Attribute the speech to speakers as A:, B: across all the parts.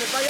A: Você tá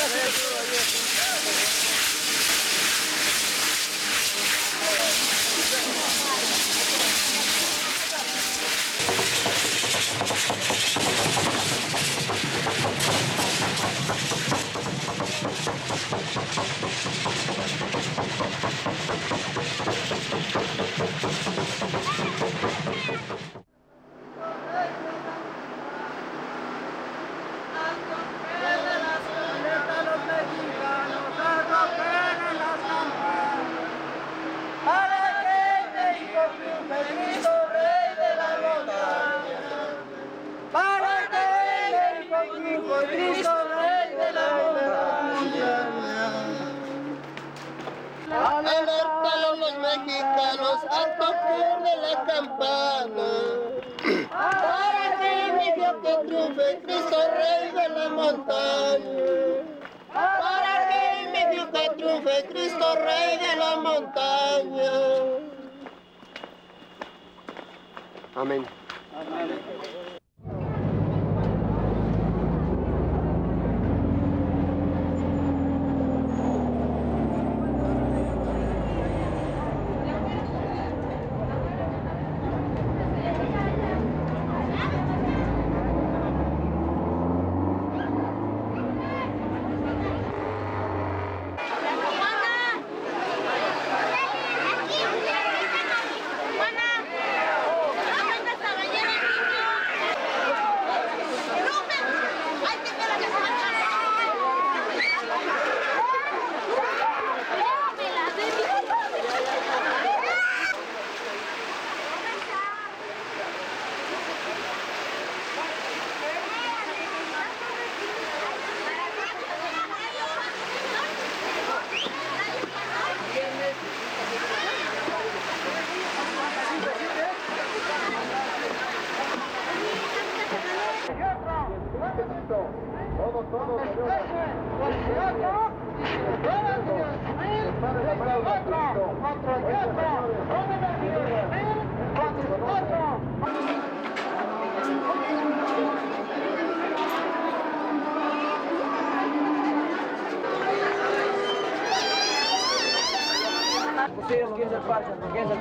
A: Amém. Amém.
B: con quién se pasa, con quién
A: a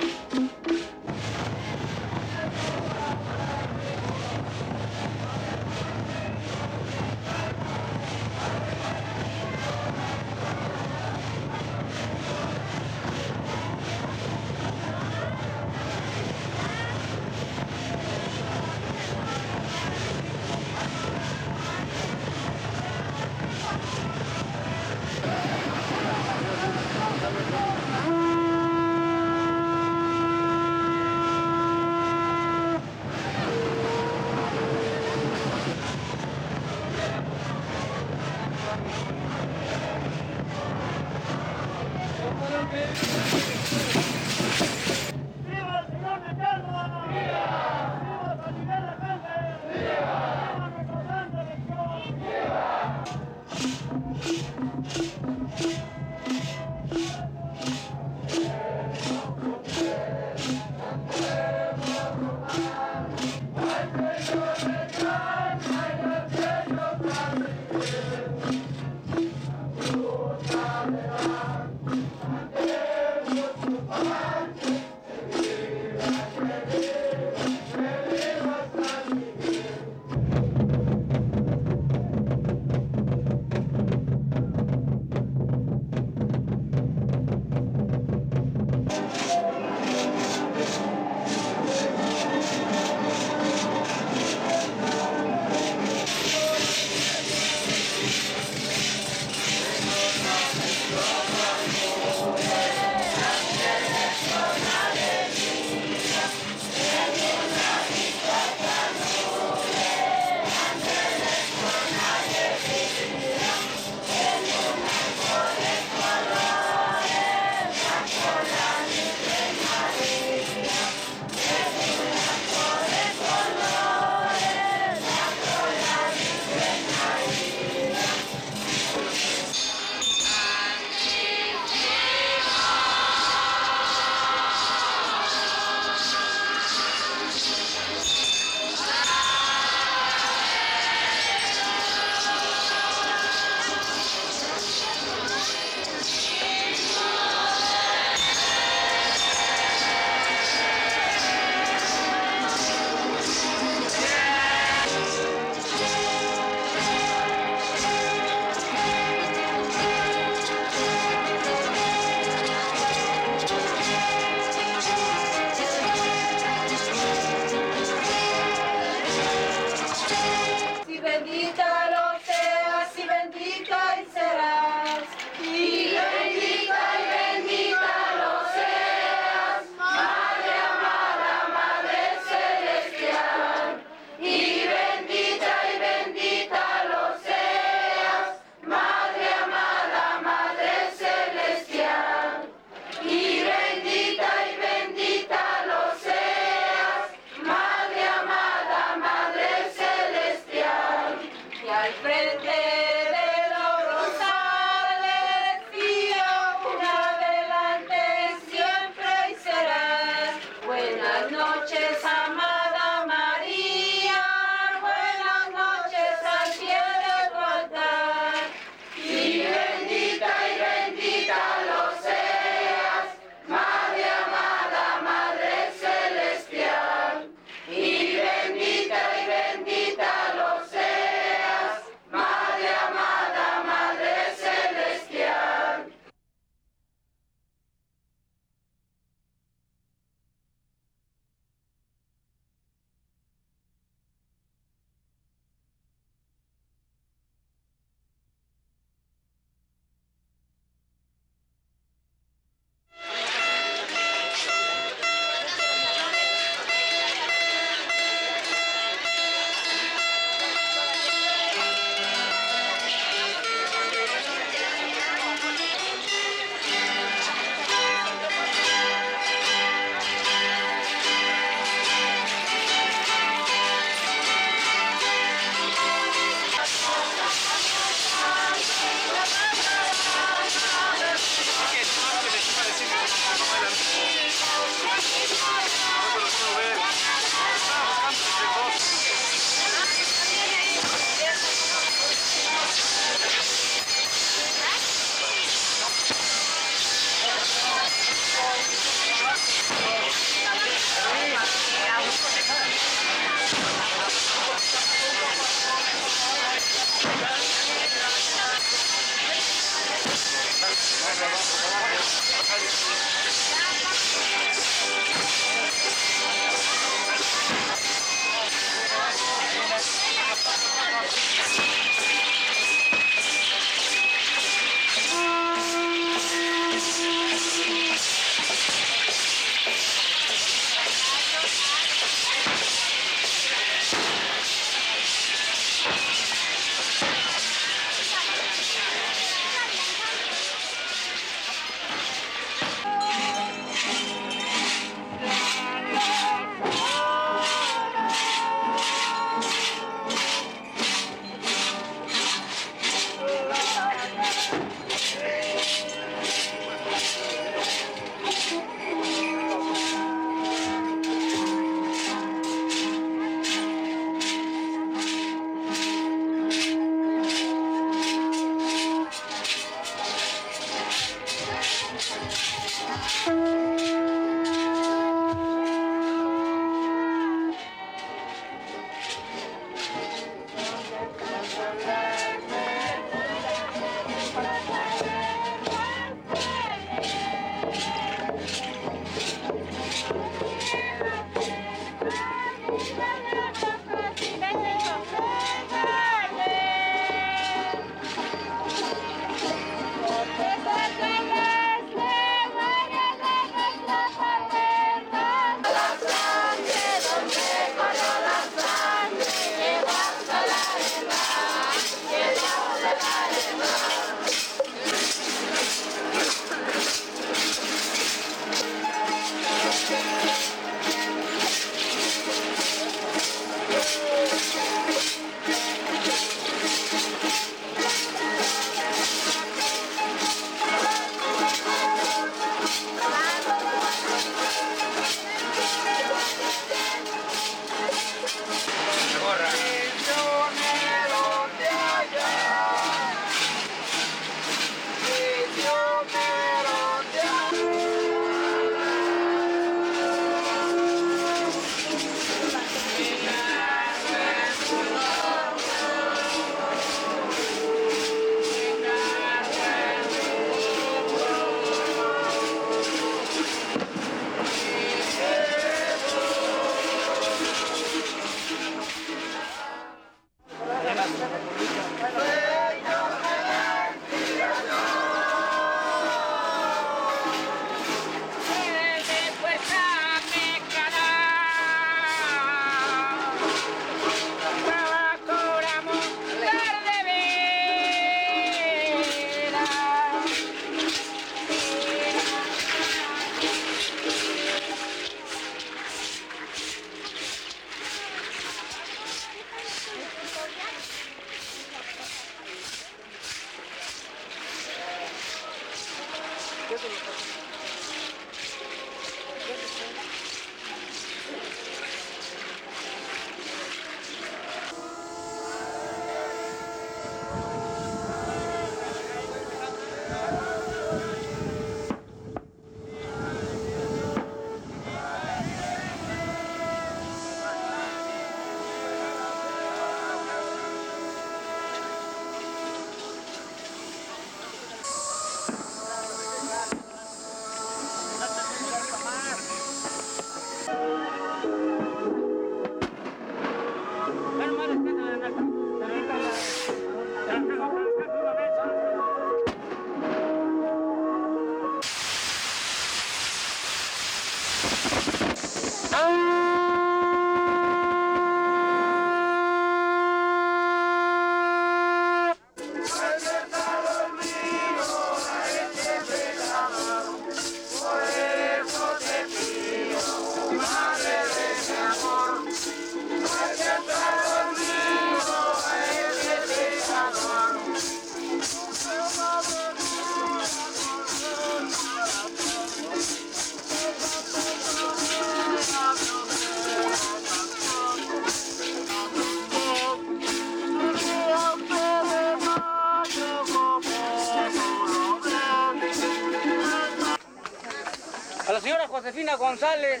A: Josefina González,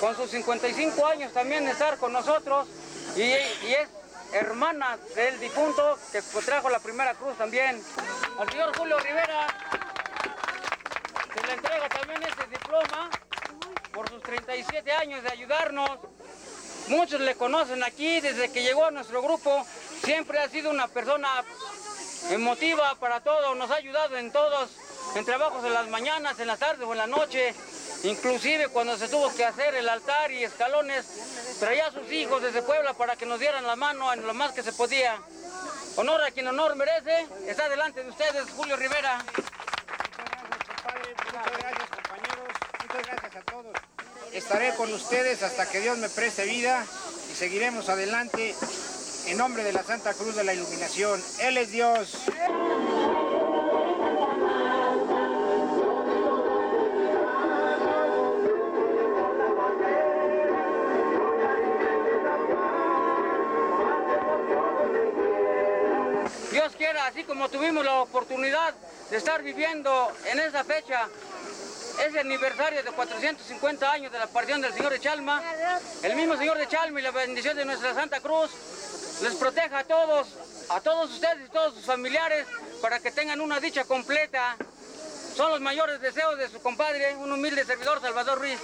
A: con sus 55 años también estar con nosotros, y, es hermana del difunto que trajo la primera cruz también. Al señor Julio Rivera, se le entrega también este diploma por sus 37 años de ayudarnos. Muchos le conocen aquí desde que llegó a nuestro grupo. Siempre ha sido una persona emotiva para todo, nos ha ayudado en todos, en trabajos en las mañanas, en las tardes o en la noche. Inclusive cuando se tuvo que hacer el altar y escalones, traía a sus hijos desde Puebla para que nos dieran la mano en lo más que se podía. Honor a quien honor merece. Está delante de ustedes Julio Rivera.
C: Muchas gracias, compañeros. Muchas gracias a todos. Estaré con ustedes hasta que Dios me preste vida y seguiremos adelante en nombre de la Santa Cruz de la Iluminación. Él es Dios.
A: Así como tuvimos la oportunidad de estar viviendo en esa fecha, ese aniversario de 450 años de la aparición del Señor de Chalma, el mismo Señor de Chalma y la bendición de nuestra Santa Cruz les proteja a todos, a todos ustedes y todos sus familiares para que tengan una dicha completa. Son los mayores deseos de su compadre, un humilde servidor Salvador Ruiz.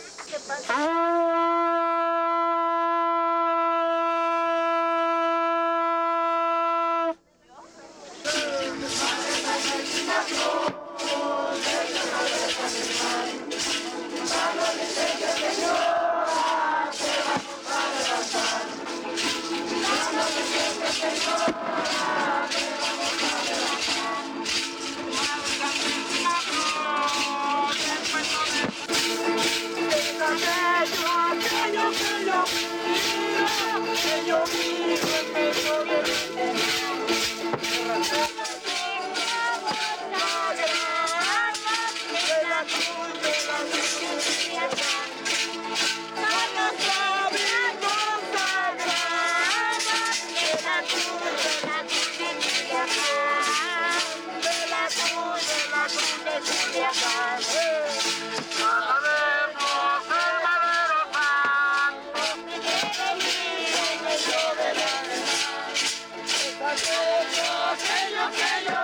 A: aquello, aquello.